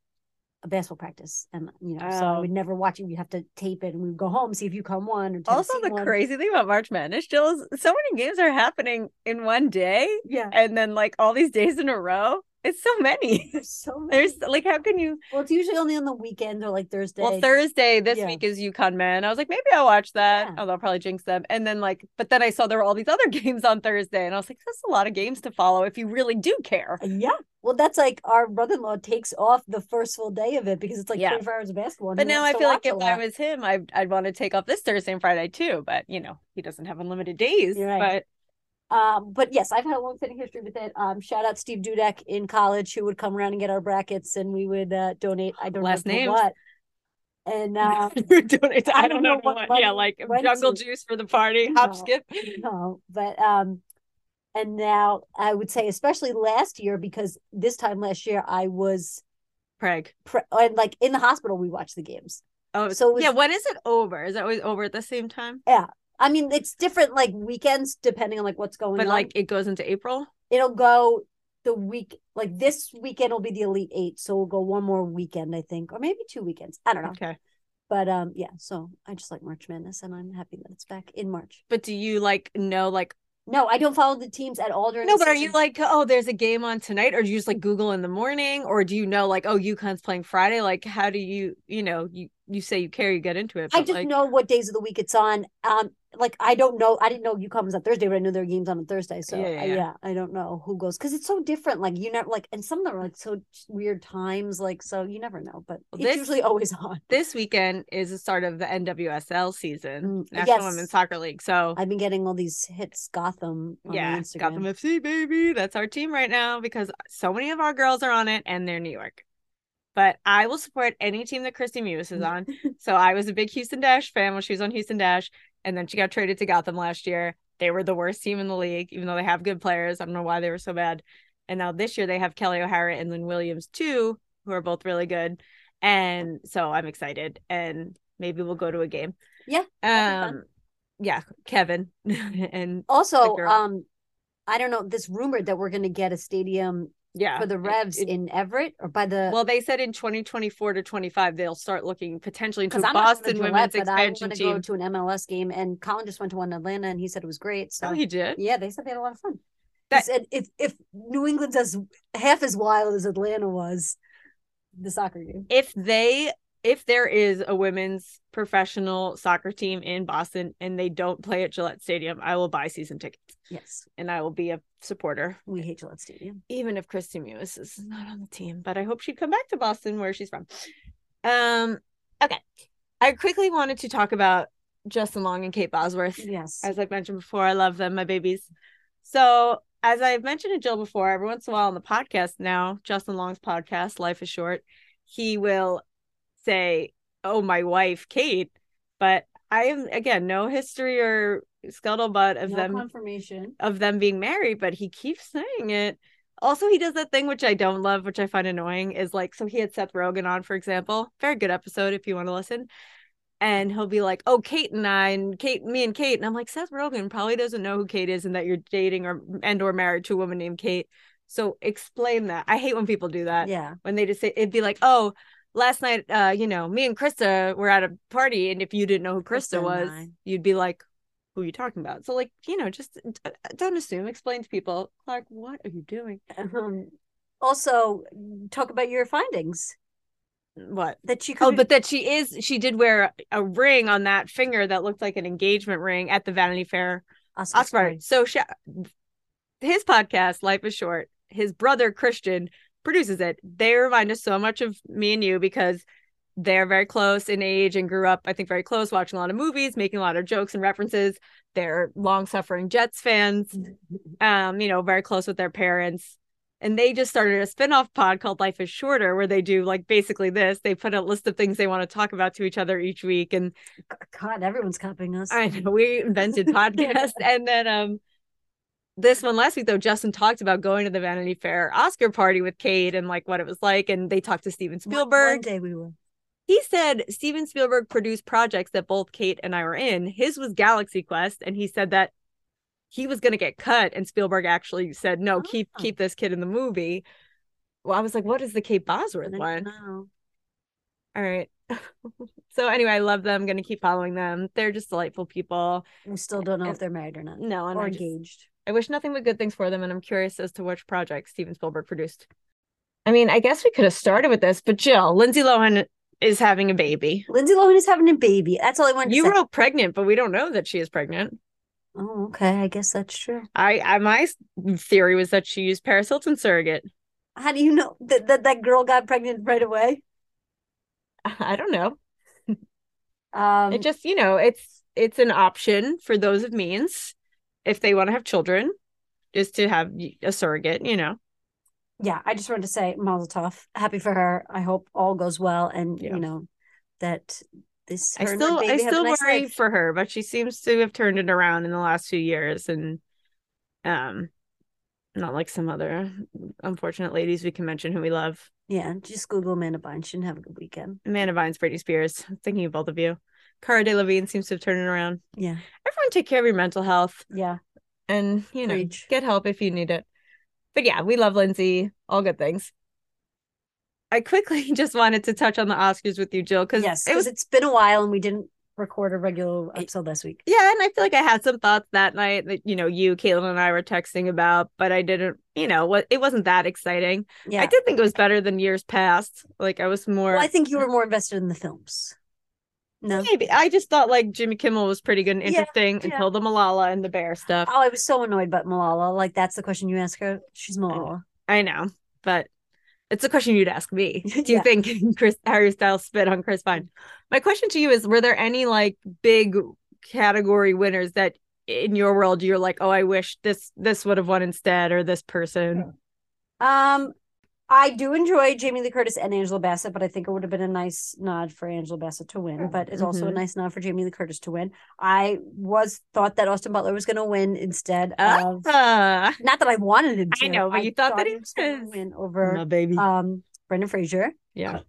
a basketball practice and you know so I Oh. would never watch it we'd have to tape it and we would go home see if UConn won or Tennessee Also, the won. crazy thing about March Madness, Jill, is so many games are happening in one day, yeah and then like all these days in a row. It's so many. there's so many There's like, how can you? well it's usually only on the weekend or like Thursday Well, Thursday this Yeah. week is UConn men. I was like, maybe I'll watch that. Yeah. Oh, they'll probably jinx them. And then like, but then I saw there were all these other games on Thursday, and I was like, that's a lot of games to follow if you really do care. Uh, yeah well that's like our brother-in-law takes off the first full day of it because it's like Yeah. 24 hours of basketball But now I feel like if I was him, I'd I'd want to take off this Thursday and Friday too. But you know, he doesn't have unlimited days. Right. But Um, but yes, I've had a long standing history with it. Um, shout out Steve Dudek in college who would come around and get our brackets and we would uh donate. I don't Last know to names. what. And uh donate. I, I don't know know what what. Yeah, like jungle to- juice for the party, hop No. skip. no, but um and now I would say especially last year because this time last year I was Craig. pre- and like in the hospital we watched the games. Oh, So was- yeah. When is it over? Is it always over at the same time? I mean, it's different like weekends depending on like what's going But on. like it goes into April. it'll go the week like this weekend will be the elite eight so we'll go one more weekend i think or maybe two weekends i don't know Okay. but um yeah so i just like march madness and i'm happy that it's back in march But do you like know like no i don't follow the teams at all during no? But are you like oh there's a game on tonight, or do you just like Google in the morning, or do you know like oh UConn's playing Friday? Like how do you you know you you say you care, you get into it. i just like, know what days of the week it's on um like i don't know i didn't know UConn was on thursday but i knew there were games on a thursday so Yeah, yeah, I, yeah. I don't know who goes because it's so different like you never like and some of them are like so weird times like so you never know but Well, it's this- usually always on This weekend is the start of the NWSL season, Mm, National yes. Women's Soccer League. So i've been getting all these hits gotham on yeah, Instagram. Gotham FC baby, that's our team right now because so many of our girls are on it, and they're New York. But I will support any team that Kristie Mewis is on. so I was a big Houston Dash fan when she was on Houston Dash, and then she got traded to Gotham last year. They were the worst team in the league, even though they have good players. I don't know why they were so bad. And now this year they have Kelly O'Hara and Lynn Williams too, who are both really good. And so I'm excited, and maybe we'll go to a game. Yeah, that'd be fun. Um, yeah, Kevin and Also, um, I don't know. This rumored that we're going to get a stadium yeah for the Revs it- in Everett or by the. well, they said in 2024 to 25 they'll start looking potentially into I'm Boston to women's Gillette, I expansion want to go to an MLS game, and Colin just went to one in Atlanta, and he said it was great. So Oh, he did. yeah, they said they had a lot of fun. That- he said if if New England's as half as wild as Atlanta was, the soccer game. if they if there is a women's professional soccer team in Boston and they don't play at Gillette Stadium, I will buy season tickets Yes, and I will be a supporter, we hate Gillette Stadium. even if Kristie Mewis is not on the team. But I hope she'd come back to Boston where she's from. Um, okay. I quickly wanted to talk about Justin Long and Kate Bosworth. Yes, As I've mentioned before, I love them, my babies. So, as I've mentioned to Jill before, every once in a while on the podcast now, Justin Long's podcast, Life is Short, he will say, Oh, my wife, Kate. But I am, again, no history or scuttlebutt of no them confirmation. of them being married, but he keeps saying it. Also, he does that thing which I don't love, which I find annoying, is like so he had Seth Rogen on, for example. Very good episode if you want to listen. and he'll be like, "Oh, Kate and I, and Kate, me and Kate," and I'm like, Seth Rogen probably doesn't know who Kate is and that you're dating or and or married to a woman named Kate. So explain that. I hate when people do that. Yeah. When they just say it'd be like, "Oh, last night, uh, you know, me and Krista were at a party, and if you didn't know who Krista, Krista was, I. you'd be like." Who are you talking about? So, like, you know, just uh, don't assume. Explain to people, Clark, what are you doing? Um, also, talk about your findings What? that could. Oh, but that she is she did wear a ring on that finger that looked like an engagement ring at the Vanity Fair Oscar Oscar. So she, his podcast, Life is Short, his brother Christian produces it. They remind us so much of me and you because they're very close in age and grew up, I think, very close, watching a lot of movies, making a lot of jokes and references. They're long suffering Jets fans, um, you know, very close with their parents. And they just started a spin-off pod called Life is Shorter, where they do like basically this. They put a list of things they want to talk about to each other each week. And God, everyone's copying us. I know we invented podcasts. and then um this one last week though, Justin talked about going to the Vanity Fair Oscar party with Kate and like what it was like. And they talked to Steven One- One Spielberg. day we were. He said Steven Spielberg produced projects that both Kate and I were in. His was Galaxy Quest, and he said that he was gonna get cut, and Spielberg actually said, No, ah. keep Oh. keep this kid in the movie. Well, I was like, what is the Kate Bosworth one? know. All right. so anyway, I love them. gonna keep following them. They're just delightful people. We still don't know if they're married or not No, and or engaged. I wish nothing but good things for them, and I'm curious as to which project Steven Spielberg produced. I mean, I guess we could have started with this, but Jill, Lindsay Lohan is having a baby. Lindsay Lohan is having a baby. That's all I wanted to You wrote pregnant, but we don't know that she is pregnant. Oh, okay. I guess that's true. I, I my theory was that she used Paris Hilton surrogate. How do you know that that, that girl got pregnant right away? I don't know. Um, It just, you know, it's it's an option for those of means if they want to have children, just to have a surrogate, you know. yeah, I just wanted to say Mazel Tov. Happy for her. I hope all goes well, and Yeah. you know that this. I her and her still I baby have a still nice worry life. for her, but she seems to have turned it around in the last few years and um not like some other unfortunate ladies we can mention who we love. Yeah, just Google Amanda Bynes. She didn't have a good weekend. Amanda Bynes, Britney Spears. I'm thinking of both of you. Cara Delevingne seems to have turned it around. Yeah, Everyone take care of your mental health yeah. and you know Preach. get help if you need it. But yeah, we love Lindsay. All good things. I quickly just wanted to touch on the Oscars with you, Jill, because Yes, it was it's been a while and we didn't record a regular episode this week. yeah, and I feel like I had some thoughts that night that you know you, Caitlin, and I were texting about, but I didn't, you know, what it wasn't that exciting. Yeah. I did think it was better than years past. Like I was more Well, I think you were more invested in the films. No. maybe I just thought like Jimmy Kimmel was pretty good and interesting yeah. until the Malala and the bear stuff. Oh, I was so annoyed about Malala. Like that's the question you ask her. She's Malala. I know, but it's a question you'd ask me. Do you Yeah. think Chris Harry Styles spit on Chris Pine? My question to you is: Were there any like big category winners that in your world you're like, oh, I wish this this would have won instead, or this person? Um, I do enjoy Jamie Lee Curtis and Angela Bassett, but I think it would have been a nice nod for Angela Bassett to win. But it's also a Mhm. nice nod for Jamie Lee Curtis to win. I was thought that Austin Butler was going to win instead of. Ah, Not that I wanted him to. I know, but you thought that he was going to win over my baby. um Brendan Fraser. yeah,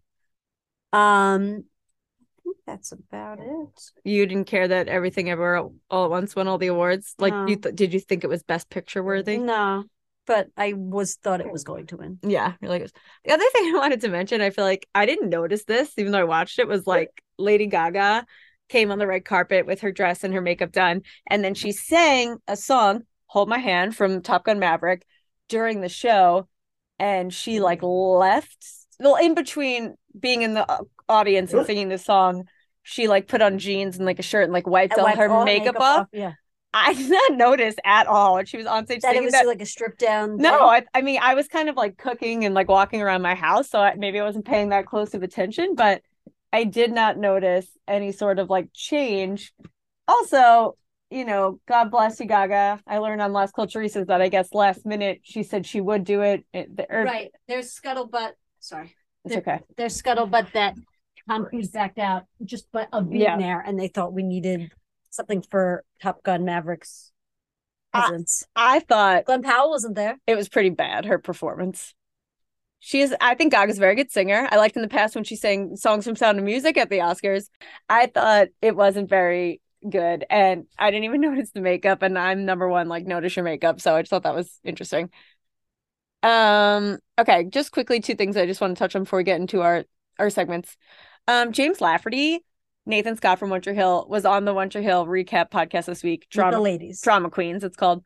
Um, I think that's about it. you didn't care that everything ever all at once won all the awards. Like, you th- did you think it was best picture worthy? No, but I was thought it was going to win. Yeah, you're like the other thing I wanted to mention, I feel like I didn't notice this, even though I watched it, was like Lady Gaga came on the red carpet with her dress and her makeup done, and then she sang a song, "Hold My Hand" from Top Gun Maverick, during the show, and she like left. Well, in between being in the uh, audience and singing the song, she like put on jeans and like a shirt and like wiped And all her all makeup, off. Yeah, I did not notice at all when she was on stage that it was that. like a stripped down. No. I, I mean, I was kind of like cooking and like walking around my house, so I, maybe I wasn't paying that close of attention, but I did not notice any sort of like change. Also, you know, God bless you, Gaga. I learned on Las Culturistas that I guess last minute she said she would do it. it the, or, right. There's scuttlebutt. Sorry. It's okay. There's scuttlebutt that Tom Cruise backed out just but of being Yeah. there, and they thought we needed something for Top Gun Mavericks presence. I thought Glen Powell wasn't there. it was pretty bad her performance. She is, I think Gaga's a very good singer. I liked in the past when she sang songs from Sound of Music at the Oscars. I thought it wasn't very good. And I didn't even notice the makeup. And I'm number one, like, notice your makeup. So I just thought that was interesting. Um, okay, just quickly, two things I just want to touch on before we get into our our segments. Um, James Lafferty, Nathan Scott from Tree Hill was on the Tree Hill recap podcast this week. Drama, the ladies. Drama Queens, it's called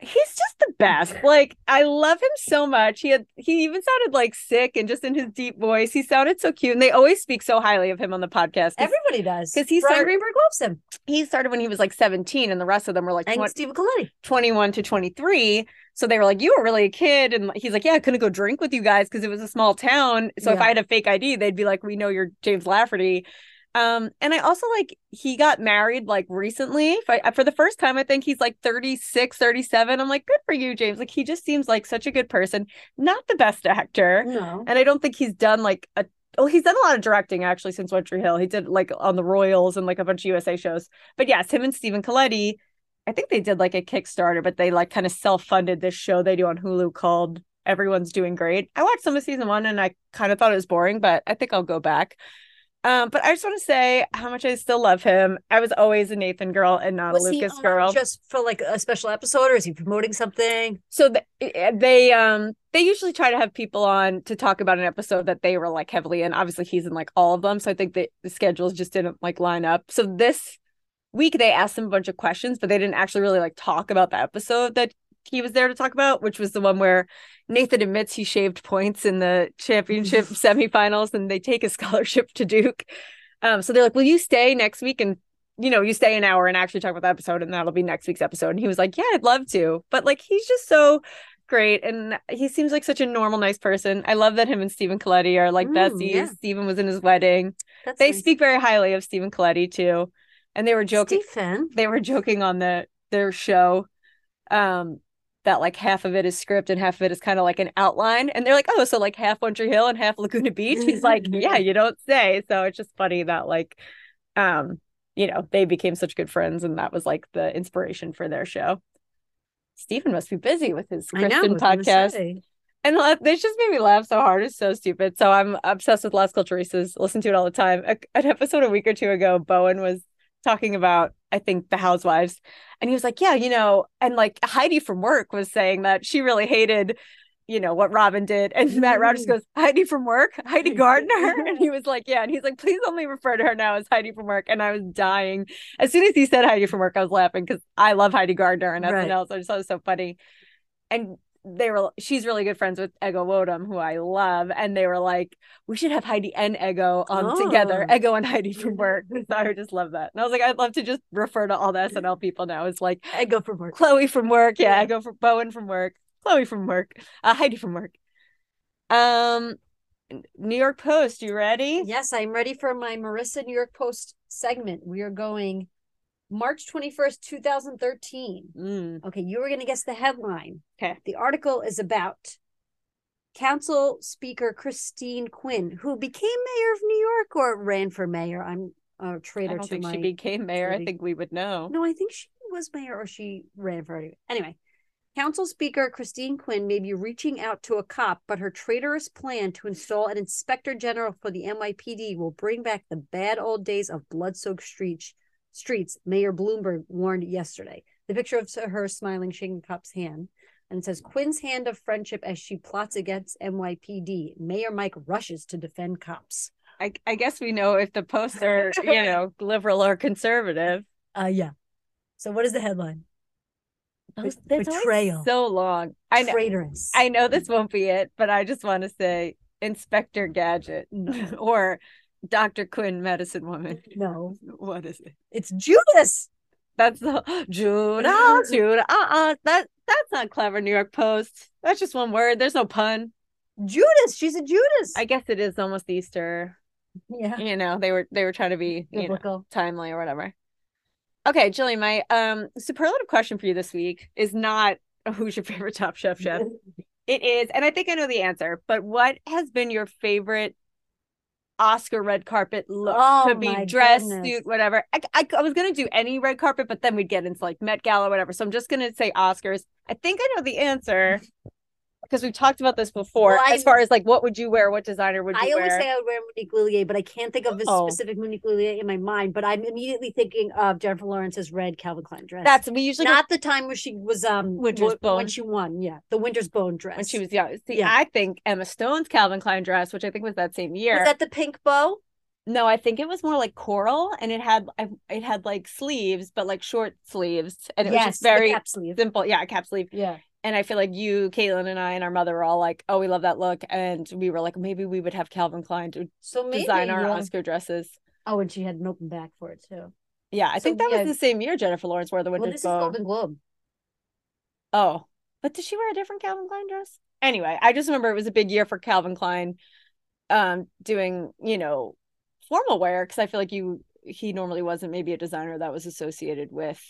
he's just the best. Like I love him so much. He had he even sounded like sick and just in his deep voice, he sounded so cute. And they always speak so highly of him on the podcast. Everybody does because he's Bryan Greenberg loves him. He started when he was like 17, and the rest of them were like and 20, Stephen Colletti. 21 to 23. So they were like, You were really a kid. And he's like, Yeah, I couldn't go drink with you guys because it was a small town. So yeah. if I had a fake ID, they'd be like, We know you're James Lafferty. Um, and I also like he got married like recently for, for the first time. I think he's like 36, 37. I'm like, good for you, James. Like he just seems like such a good person, not the best actor. No. And I don't think he's done like a well, he's done a lot of directing actually since One Tree Hill. He did like on the Royals and like a bunch of USA shows. But yes, him and Stephen Colletti, I think they did like a Kickstarter, but they like kind of self-funded this show they do on Hulu called Everyone's Doing Great. I watched some of season one and I kind of thought it was boring, but I think I'll go back. Um, but I just want to say how much I still love him. I was always a Nathan girl and not was a Lucas girl. Just for like a special episode, or is he promoting something? So they, they um they usually try to have people on to talk about an episode that they were like heavily in. Obviously, he's in like all of them, so I think that the schedules just didn't like line up. So this week they asked him a bunch of questions, but they didn't actually really like talk about the episode that he was there to talk about, which was the one where Nathan admits he shaved points in the championship semifinals and they take a scholarship to Duke. Um, so they're like, Will you stay next week and you know, you stay an hour and actually talk about the episode and that'll be next week's episode. And he was like, Yeah, I'd love to. But like he's just so great and he seems like such a normal, nice person. I love that him and Stephen Colletti are like mm, besties. Yeah. Stephen was in his wedding. That's they nice. speak very highly of Stephen Colletti too. And they were joking. Stephen. They were joking on the their show. Um, that like half of it is script and half of it is kind of like an outline. And they're like, oh, so like half One Tree Hill and half Laguna Beach. He's like, yeah, you don't say. So it's just funny that like, um, you know, they became such good friends, and that was like the inspiration for their show. Stephen must be busy with his Kristin podcast. And this just made me laugh so hard. It's so stupid. So I'm obsessed with Las Culturistas. Listen to it all the time. A, an episode a week or two ago, Bowen was talking about I think the housewives and he was like yeah you know and like Heidi from work was saying that she really hated you know what Robyn did and Matt Rogers goes Heidi from work? Heidi Gardner? And he was like yeah and he's like please only refer to her now as Heidi from work and I was dying. As soon as he said Heidi from work I was laughing because I love Heidi Gardner and SNL right. so I just thought it was so funny. And they were she's really good friends with Ego Nwodim, who I love, and they were like, we should have Heidi and Ego on oh. together, Ego and Heidi from work. So I just love that. And I was like, I'd love to just refer to all the SNL people now. It's like Ego from work, Chloe from work, yeah, yeah. Ego from Bowen from work, Chloe from work, uh, Heidi from work. Um, New York Post, you ready? Yes, I'm ready for my Marissa New York Post segment. We are going March 21st, 2013. Mm. Okay, you were going to guess the headline. Okay. The article is about Council Speaker Christine Quinn, who became mayor of New York or ran for mayor. I'm a traitor I don't think my. She became mayor. I think we would know. No, I think she was mayor or she ran for it. Anyway, Council Speaker Christine Quinn may be reaching out to a cop, but her traitorous plan to install an inspector general for the NYPD will bring back the bad old days of blood soaked streets streets, Mayor Bloomberg warned yesterday. The picture of her smiling, shaking cop's hand. And it says Quinn's hand of friendship as she plots against NYPD. Mayor Mike rushes to defend cops. I, I guess we know if the posts are, you know, liberal or conservative. Uh yeah. So what is the headline? Those, Betrayal. So long. I know, Traitorous. I know this won't be it, but I just want to say Inspector Gadget or Dr. Quinn, medicine woman. No. What is it? It's Judas. That's the Judas, Judas. Uh-uh. That that's not clever, New York Post. That's just one word. There's no pun. Judas. She's a Judas. I guess it is almost Easter. Yeah. You know, they were they were trying to be know, timely or whatever. Okay, Jillian, my um superlative question for you this week is not who's your favorite top chef chef. it is, and I think I know the answer, but what has been your favorite Oscar red carpet look oh, to be dress, suit, whatever. I, I, I, was gonna do any red carpet, but then we'd get into like Met Gala, or whatever. So I'm just gonna say Oscars. I think I know the answer. Because we've talked about this before Well, as far as like what would you wear, what designer would you I always wear? say I would wear Monique Lhuillier, but I can't think of a Oh. specific Monique Lhuillier in my mind. But I'm immediately thinking of Jennifer Lawrence's red Calvin Klein dress. That's we usually go not the time where she was um Winter's wh- when she won. Yeah, the Winter's Bone dress. when she was young. See, Yeah. I think Emma Stone's Calvin Klein dress, which I think was that same year. was that the pink bow? No, I think it was more like coral, and it had I- it had like sleeves, but like short sleeves, and it was just very cap sleeve. simple. Yeah, a cap sleeve. Yeah, And I feel like you, Caitlin, and I, and our mother were all like, "Oh, we love that look," and we were like, maybe we would have Calvin Klein to so maybe design our yeah. Oscar dresses. Oh, and she had an open back for it too. Yeah, I So, think that yeah. was the same year Jennifer Lawrence wore the Well, Winter this is Bow. Golden Globe. Oh, but did she wear a different Calvin Klein dress? Anyway, I just remember it was a big year for Calvin Klein, um, doing you know formal wear because I feel like you he normally wasn't maybe a designer that was associated with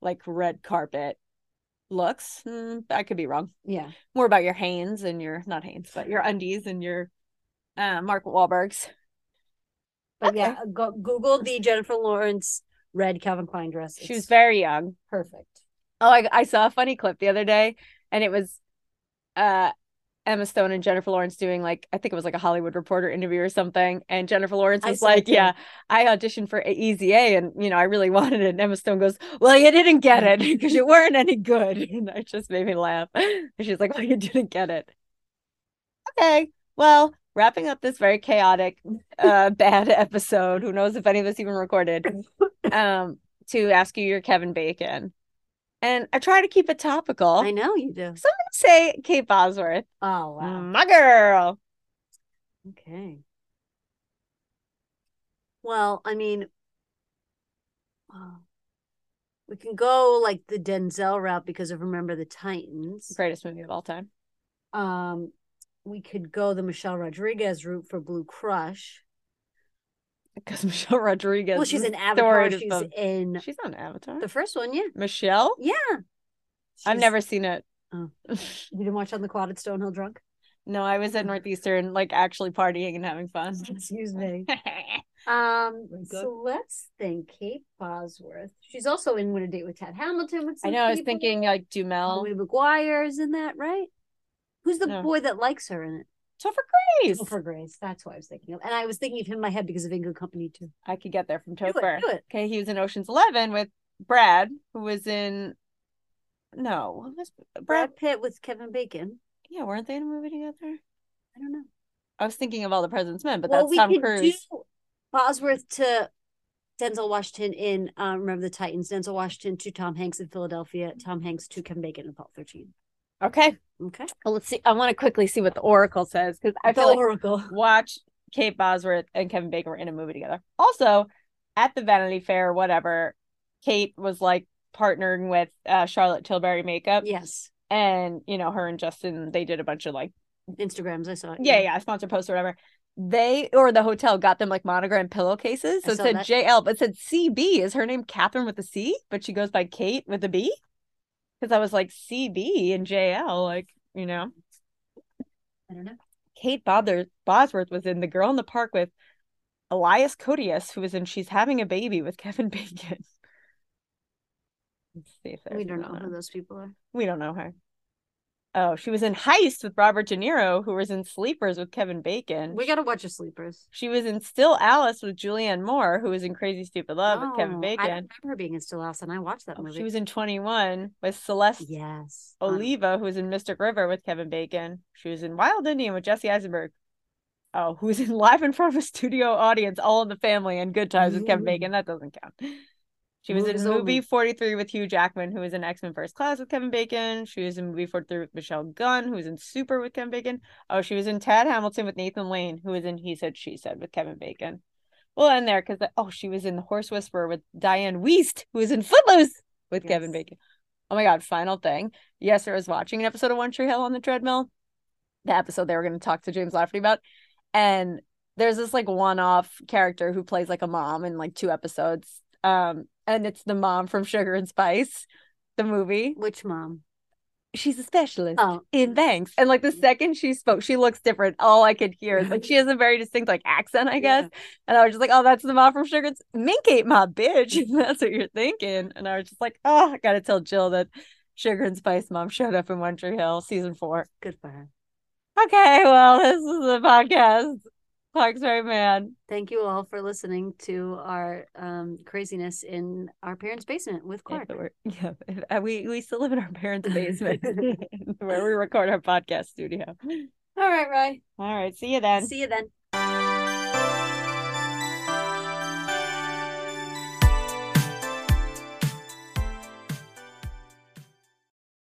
like red carpet looks. Hmm, I could be wrong. Yeah, More about your Hanes and your not Hanes, but your undies and your uh, Mark Wahlbergs. but Okay. yeah, go, Google the Jennifer Lawrence red Calvin Klein dress. She was very young. perfect. Oh, I, I saw a funny clip the other day, and it was uh Emma Stone and Jennifer Lawrence doing like I think it was like a Hollywood Reporter interview or something, and Jennifer Lawrence was like, "Yeah, I auditioned for Easy A, and you know I really wanted it." And Emma Stone goes, "Well, you didn't get it because you weren't any good," and that just made me laugh. And she's like, "Well, you didn't get it." Okay, well, wrapping up this very chaotic, uh, bad episode. Who knows if any of this even recorded? Um, to ask you your Kevin Bacon. And I try to keep it topical. I know you do. So I'm gonna say Kate Bosworth. Oh wow. My girl. Okay. Well, I mean, we can go like the Denzel route because of Remember the Titans. Greatest movie of all time. Um, we could go the Michelle Rodriguez route for Blue Crush. Because Michelle Rodriguez. well, she's in Avatar. She's the- in She's on Avatar. the first one. Yeah, Michelle? yeah. I've never seen it. Oh. You didn't watch on the quad at Stonehill drunk. no, I was at Northeastern, like actually partying and having fun. Excuse me. Um, so let's think. Kate Bosworth. She's also in Win a Date with Tad Hamilton. With I know, I was people. thinking like Dumel. Louis McGuire is in that, right? Who's the No. boy that likes her in it? Topher Grace. Topher Grace. That's what I was thinking of. And I was thinking of him in my head because of In Good Company too. I could get there from Do it, do it. Okay, he was in Ocean's Eleven with Brad, who was in. No, was Brad? Brad Pitt with Kevin Bacon. Yeah, weren't they in a movie together? I don't know. I was thinking of All the President's Men, but well, that's we Tom could Cruise. do Bosworth to Denzel Washington in um, Remember the Titans. Denzel Washington to Tom Hanks in Philadelphia. Tom Hanks to Kevin Bacon in Apollo 13. Okay, Okay. well, let's see. I want to quickly see what the Oracle says because I the feel like Oracle. watch Kate Bosworth and Kevin Bacon were in a movie together. Also, at the Vanity Fair, whatever, Kate was like partnering with uh, Charlotte Tilbury Makeup, Yes. and you know her and Justin they did a bunch of like Instagrams. I saw it. yeah yeah sponsor posts or whatever. They or the hotel got them like monogram pillowcases. So it said that. JL, but it said CB. Is her name Catherine with a C? But she goes by Kate with a B? Because I was like CB and JL, like, you know. I don't know. Kate Bother- Bosworth was in The Girl in the Park with Elias Koteas, who was in She's Having a Baby with Kevin Bacon. Let's see if We don't know another- who those people are. We don't know her. Oh, she was in Heist with Robert De Niro, who was in Sleepers with Kevin Bacon. We got to watch the sleepers. She was in Still Alice with Julianne Moore, who was in Crazy Stupid Love with Kevin Bacon. I remember her being in Still Alice, and I watched that Oh, movie. she was in 21 with Celeste yes. Um, Oliva, who was in Mystic River with Kevin Bacon. She was in Wild Indian with Jesse Eisenberg. Oh, who was in Live in front of a studio audience, All in the Family, and Good Times with Kevin Bacon. That doesn't count. She was in movie 43 with Hugh Jackman, who was in X Men First Class with Kevin Bacon. She was in movie 43 with Michelle Gunn, who was in Super with Kevin Bacon. Oh, she was in Tad Hamilton with Nathan Lane, who was in He Said, She Said with Kevin Bacon. We'll end there because, oh, she was in The Horse Whisperer with Dianne Wiest, who was in Footloose with Kevin Bacon. Oh my God, final thing. Yesterday, I was watching an episode of One Tree Hill on the treadmill, the episode they were going to talk to James Lafferty about. And there's this like one off character who plays like a mom in like two episodes. Um, and it's the mom from Sugar and Spice, the movie. Which mom? She's a specialist Oh, in banks. And like the second she spoke, she looks different. All I could hear is like she has a very distinct like accent, I guess. And I was just like, oh, that's the mom from Sugar. and Mink ate my bitch. that's what you're thinking. And I was just like, oh, I gotta tell Jill that Sugar and Spice Mom showed up in One Tree Hill, season four. Good for her. Okay, well, this is the podcast. Clark's right man. Thank you all for listening to our um, craziness in our parents' basement with Clark. Yeah, yeah, we we still live in our parents' basement where we record our podcast studio. All right, Rye. All right, see you then. See you then.